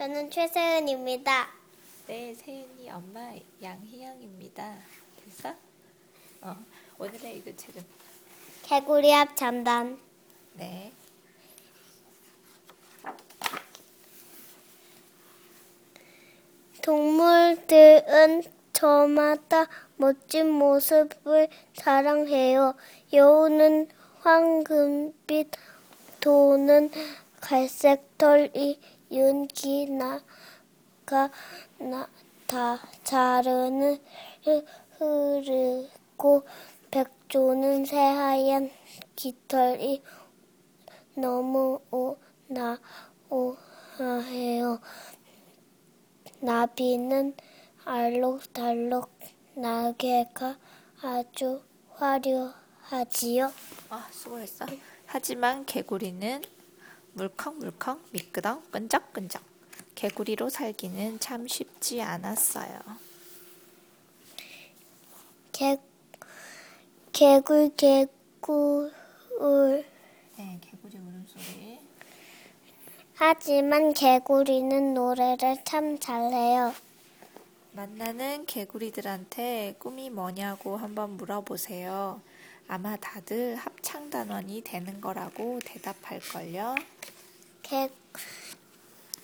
저는 최세은입니다. 네, 세윤이 엄마 양희영입니다. 됐어? 어, 오늘의 이거 책은 개구리 앞 잠단. 네. 동물들은 저마다 멋진 모습을 자랑해요. 여우는 황금빛, 도는 갈색 털이 윤기나가 나 다 자르는 흐르고 백조는 새하얀 깃털이 너무 나오해요. 나비는 알록달록 날개가 아주 화려하지요. 아, 수고했어. 하지만 개구리는 물컹물컹, 미끄덩, 끈적끈적. 개구리로 살기는 참 쉽지 않았어요. 개, 개굴 개굴 네, 개구리 울음소리. 하지만 개구리는 노래를 참 잘해요. 만나는 개구리들한테 꿈이 뭐냐고 한번 물어보세요. 아마 다들 합창단원이 되는 거라고 대답할걸요. 개,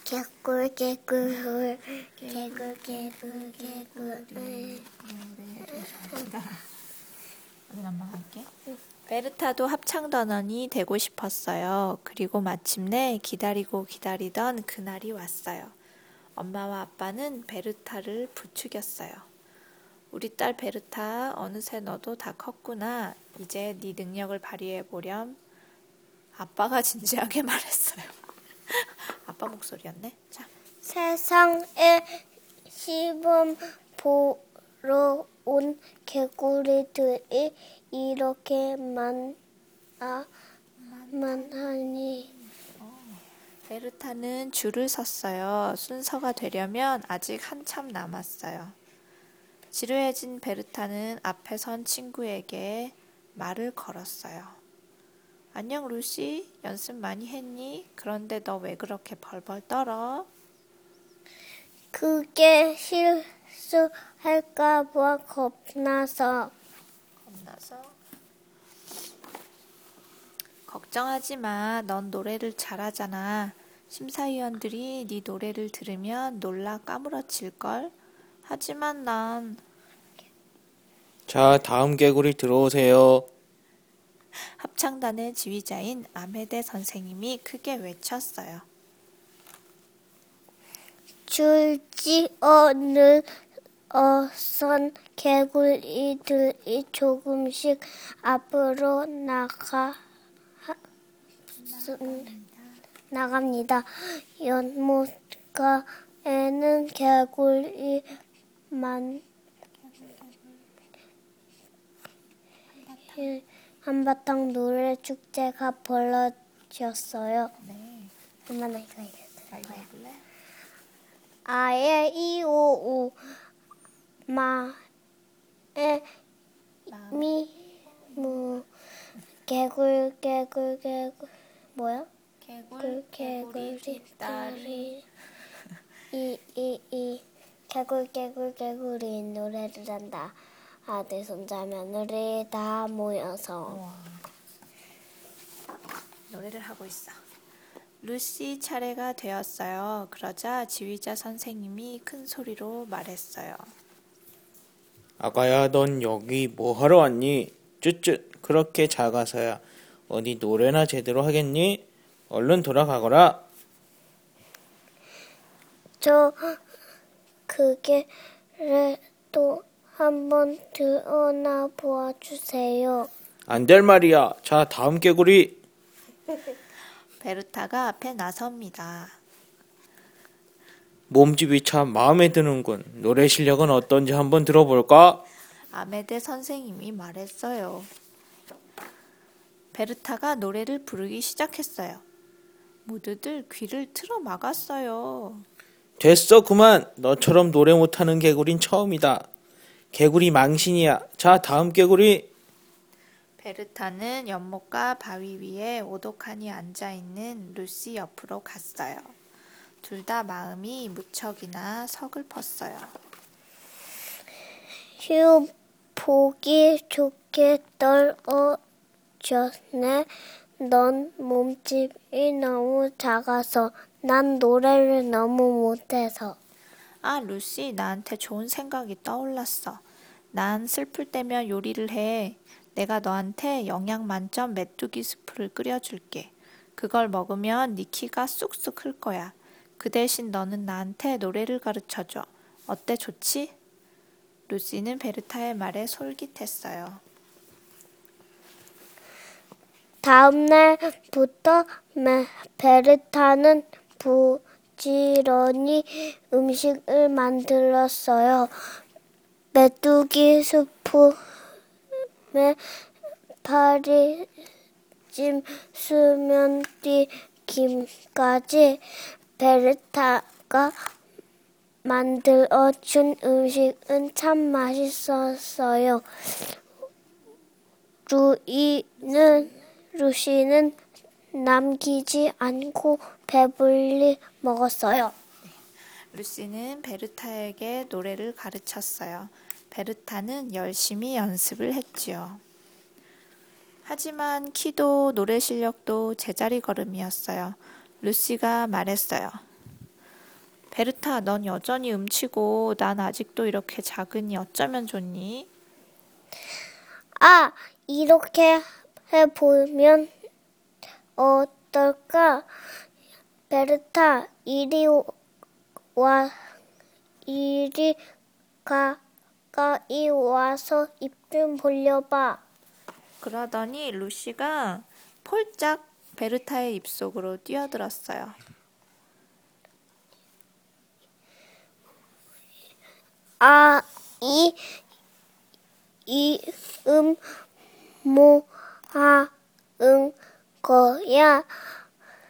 개굴 개굴 개굴 개굴 개굴 어디 엄마 갈게. 베르타도 합창단원이 되고 싶었어요. 그리고 마침내 기다리고 기다리던 그날이 왔어요. 엄마와 아빠는 베르타를 부추겼어요. 우리 딸 베르타, 어느새 너도 다 컸구나. 이제 네 능력을 발휘해 보렴. 아빠가 진지하게 말했어요. 아빠 목소리였네. 자, 세상에 시범 보러 온 개구리들이 이렇게 많아 많하니 베르타는 줄을 섰어요. 순서가 되려면 아직 한참 남았어요. 지루해진 베르타는 앞에 선 친구에게 말을 걸었어요. 안녕 루시, 연습 많이 했니? 그런데 너 왜 그렇게 벌벌 떨어? 그게 실수할까봐 겁나서 겁나서? 걱정하지 마. 넌 노래를 잘하잖아. 심사위원들이 네 노래를 들으면 놀라 까무러칠걸? 하지만 난 자, 다음 개구리 들어오세요. 합창단의 지휘자인 아메데 선생님이 크게 외쳤어요. 줄지 어느 어선 개구리들이 조금씩 앞으로 나가 나갑니다. 연못가에는 개구리 만 한바탕 노래 축제가 벌어졌어요. 네. 엄마나 이거. 이거 해볼래? 아에 이오우 마에 미무 개굴 개굴 개굴 뭐야? 개굴, 개굴 뒷다리 이이이 개굴 개굴 개구리 노래를 한다. 아들 손자 며느리 다 모여서 우와. 노래를 하고 있어. 루시 차례가 되었어요. 그러자 지휘자 선생님이 큰 소리로 말했어요. 아가야, 넌 여기 뭐 하러 왔니? 쯧쯧, 그렇게 작아서야 어디 노래나 제대로 하겠니? 얼른 돌아가거라. 저 그게 또 한번 들어나 보아주세요. 안 될 말이야. 자, 다음 개구리. 베르타가 앞에 나섭니다. 몸집이 참 마음에 드는군. 노래 실력은 어떤지 한번 들어볼까? 아메데 선생님이 말했어요. 베르타가 노래를 부르기 시작했어요. 모두들 귀를 틀어 막았어요. 됐어, 그만. 너처럼 노래 못하는 개구린 처음이다. 개구리 망신이야. 자, 다음 개구리. 베르타는 연못가 바위 위에 오독하니 앉아 있는 루시 옆으로 갔어요. 둘 다 마음이 무척이나 서글펐어요. 휴 보기 좋게 떨어졌네. 넌 몸집이 너무 작아서 난 노래를 너무 못해서 아, 루시, 나한테 좋은 생각이 떠올랐어. 난 슬플 때면 요리를 해. 내가 너한테 영양 만점 메뚜기 스프를 끓여줄게. 그걸 먹으면 네 키가 쑥쑥 클 거야. 그 대신 너는 나한테 노래를 가르쳐줘. 어때, 좋지? 루시는 베르타의 말에 솔깃했어요. 다음 날부터 메- 베르타는 부지런히 음식을 만들었어요. 메뚜기 수프에 파리 찜, 수면띠, 김까지 베르타가 만들어 준 음식은 참 맛있었어요. 루이는 루시는 남기지 않고 배불리 먹었어요. 루시는 베르타에게 노래를 가르쳤어요. 베르타는 열심히 연습을 했지요. 하지만 키도 노래 실력도 제자리 걸음이었어요. 루시가 말했어요. 베르타, 넌 여전히 음치고 난 아직도 이렇게 작으니 어쩌면 좋니? 아, 이렇게 해보면 어떨까? 베르타, 이리 와, 이리 가 까이 와서 입 좀 벌려봐. 그러더니 루시가 폴짝 베르타의 입속으로 뛰어들었어요. 아, 이, 이, 음, 뭐, 아, 응, 거야.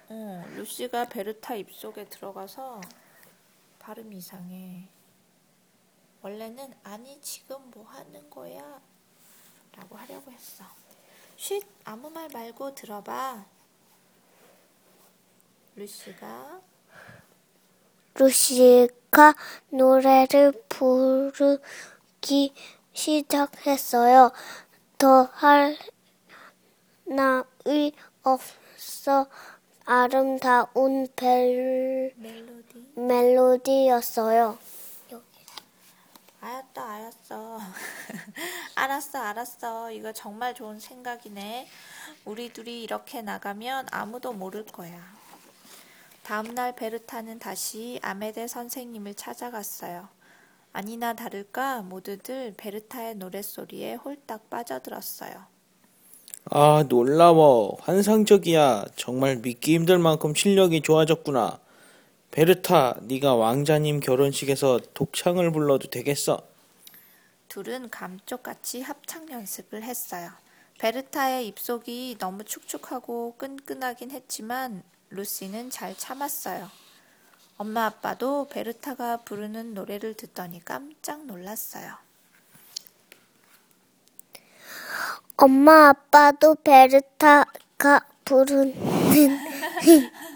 어, 루시가 베르타 입속에 들어가서 발음이 이상해. 원래는 아니 지금 뭐 하는 거야? 라고 하려고 했어. 쉿 아무 말 말고 들어봐. 루시가 루시가 노래를 부르기 시작했어요. 더 할 나위 없어 아름다운 벨 멜로디 멜로디였어요. 알았다 알았어. 알았어 알았어. 이거 정말 좋은 생각이네. 우리 둘이 이렇게 나가면 아무도 모를 거야. 다음날 베르타는 다시 아메데 선생님을 찾아갔어요. 아니나 다를까? 모두들 베르타의 노랫소리에 홀딱 빠져들었어요. 아, 놀라워. 환상적이야. 정말 믿기 힘들 만큼 실력이 좋아졌구나. 베르타, 네가 왕자님 결혼식에서 독창을 불러도 되겠어? 둘은 감쪽같이 합창 연습을 했어요. 베르타의 입속이 너무 축축하고 끈끈하긴 했지만 루시는 잘 참았어요. 엄마 아빠도 베르타가 부르는 노래를 듣더니 깜짝 놀랐어요. 엄마 아빠도 베르타가 부르는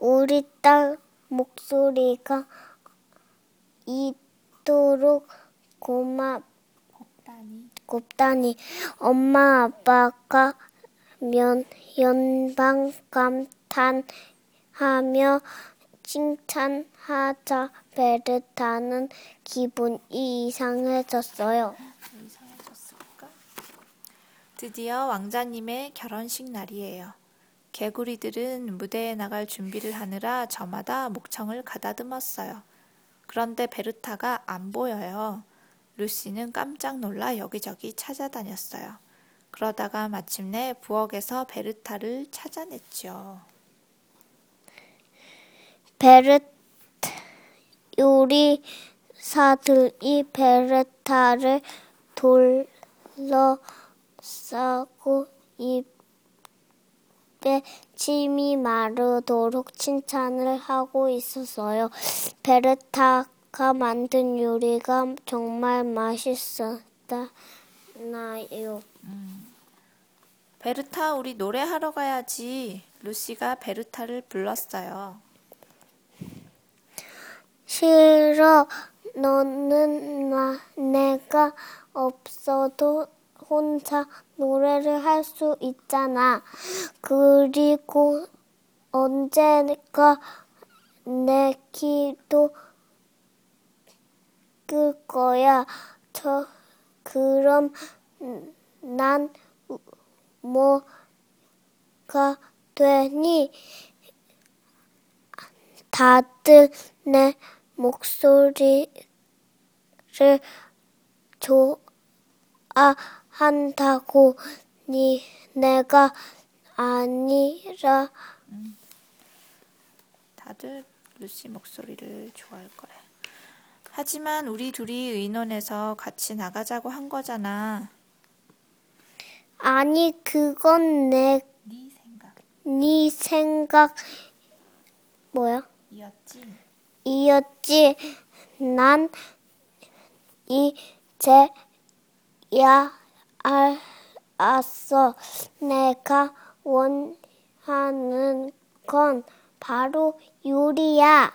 우리 딸 목소리가 이토록 고맙 곱다니 곱다니 엄마 아빠가 면 연방 감탄하며 칭찬하자 베르타는 기분이 이상해졌어요. 이상해졌을까? 드디어 왕자님의 결혼식 날이에요. 개구리들은 무대에 나갈 준비를 하느라 저마다 목청을 가다듬었어요. 그런데 베르타가 안 보여요. 루시는 깜짝 놀라 여기저기 찾아다녔어요. 그러다가 마침내 부엌에서 베르타를 찾아냈죠. 베르 요리사들이 베르타를 둘러싸고 입 에 침이 마르도록 칭찬을 하고 있었어요. 베르타가 만든 요리가 정말 맛있었나요? 베르타, 우리 노래하러 가야지. 루시가 베르타를 불렀어요. 싫어. 너는 마, 내가 없어도 혼자 노래를 할 수 있잖아. 그리고 언젠가 내 키도 끌 거야. 저 그럼 난 뭐가 되니? 다들 내 목소리를 좋아 한다고 니 내가 아니라 다들 루시 목소리를 좋아할 거래. 하지만 우리 둘이 의논해서 같이 나가자고 한 거잖아. 아니 그건 내 네 생각. 네 생각 뭐야? 이었지? 이었지. 난 이제 야 알았어. 내가 원하는 건 바로 요리야.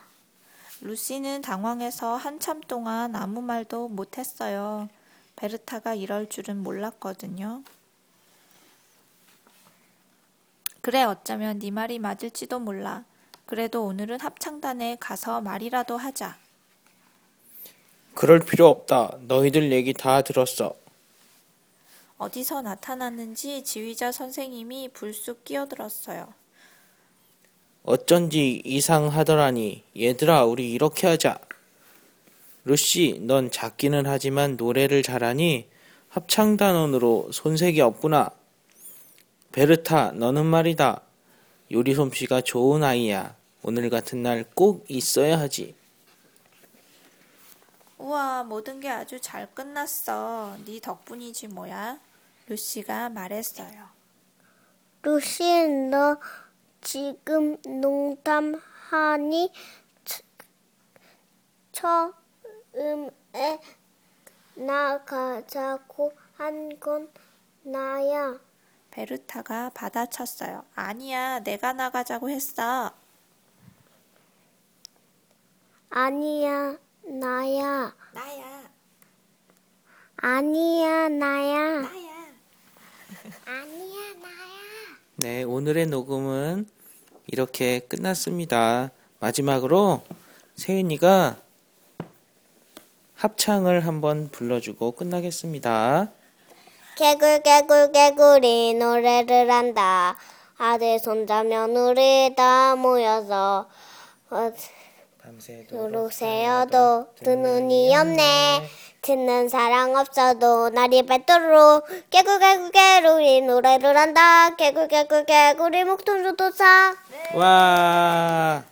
루시는 당황해서 한참 동안 아무 말도 못했어요. 베르타가 이럴 줄은 몰랐거든요. 그래 어쩌면 네 말이 맞을지도 몰라. 그래도 오늘은 합창단에 가서 말이라도 하자. 그럴 필요 없다. 너희들 얘기 다 들었어. 어디서 나타났는지 지휘자 선생님이 불쑥 끼어들었어요. 어쩐지 이상하더라니. 얘들아, 우리 이렇게 하자. 루시, 넌 작기는 하지만 노래를 잘하니 합창단원으로 손색이 없구나. 베르타, 너는 말이다. 요리 솜씨가 좋은 아이야. 오늘 같은 날 꼭 있어야 하지. 우와, 모든 게 아주 잘 끝났어. 네 덕분이지 뭐야. 루시가 말했어요. 루시, 너 지금 농담하니? 처- 처음에 나가자고 한 건 나야. 베르타가 받아쳤어요. 아니야, 내가 나가자고 했어. 아니야, 나야. 나야, 아니야, 나야. 나야. 아니야, 나야. 네, 오늘의 녹음은 이렇게 끝났습니다. 마지막으로 세윤이가 합창을 한번 불러주고 끝나겠습니다. 개굴 개굴 개굴이 노래를 한다. 아들 손자 며느리 다 모여서 어, 밤새도록 새어도 듣는 이 없네. 듣는 사랑 없어도 날이 뱉도록 개굴 개굴 개굴이 노래를 한다. 개굴 개굴 개굴이 목소리도 사. 와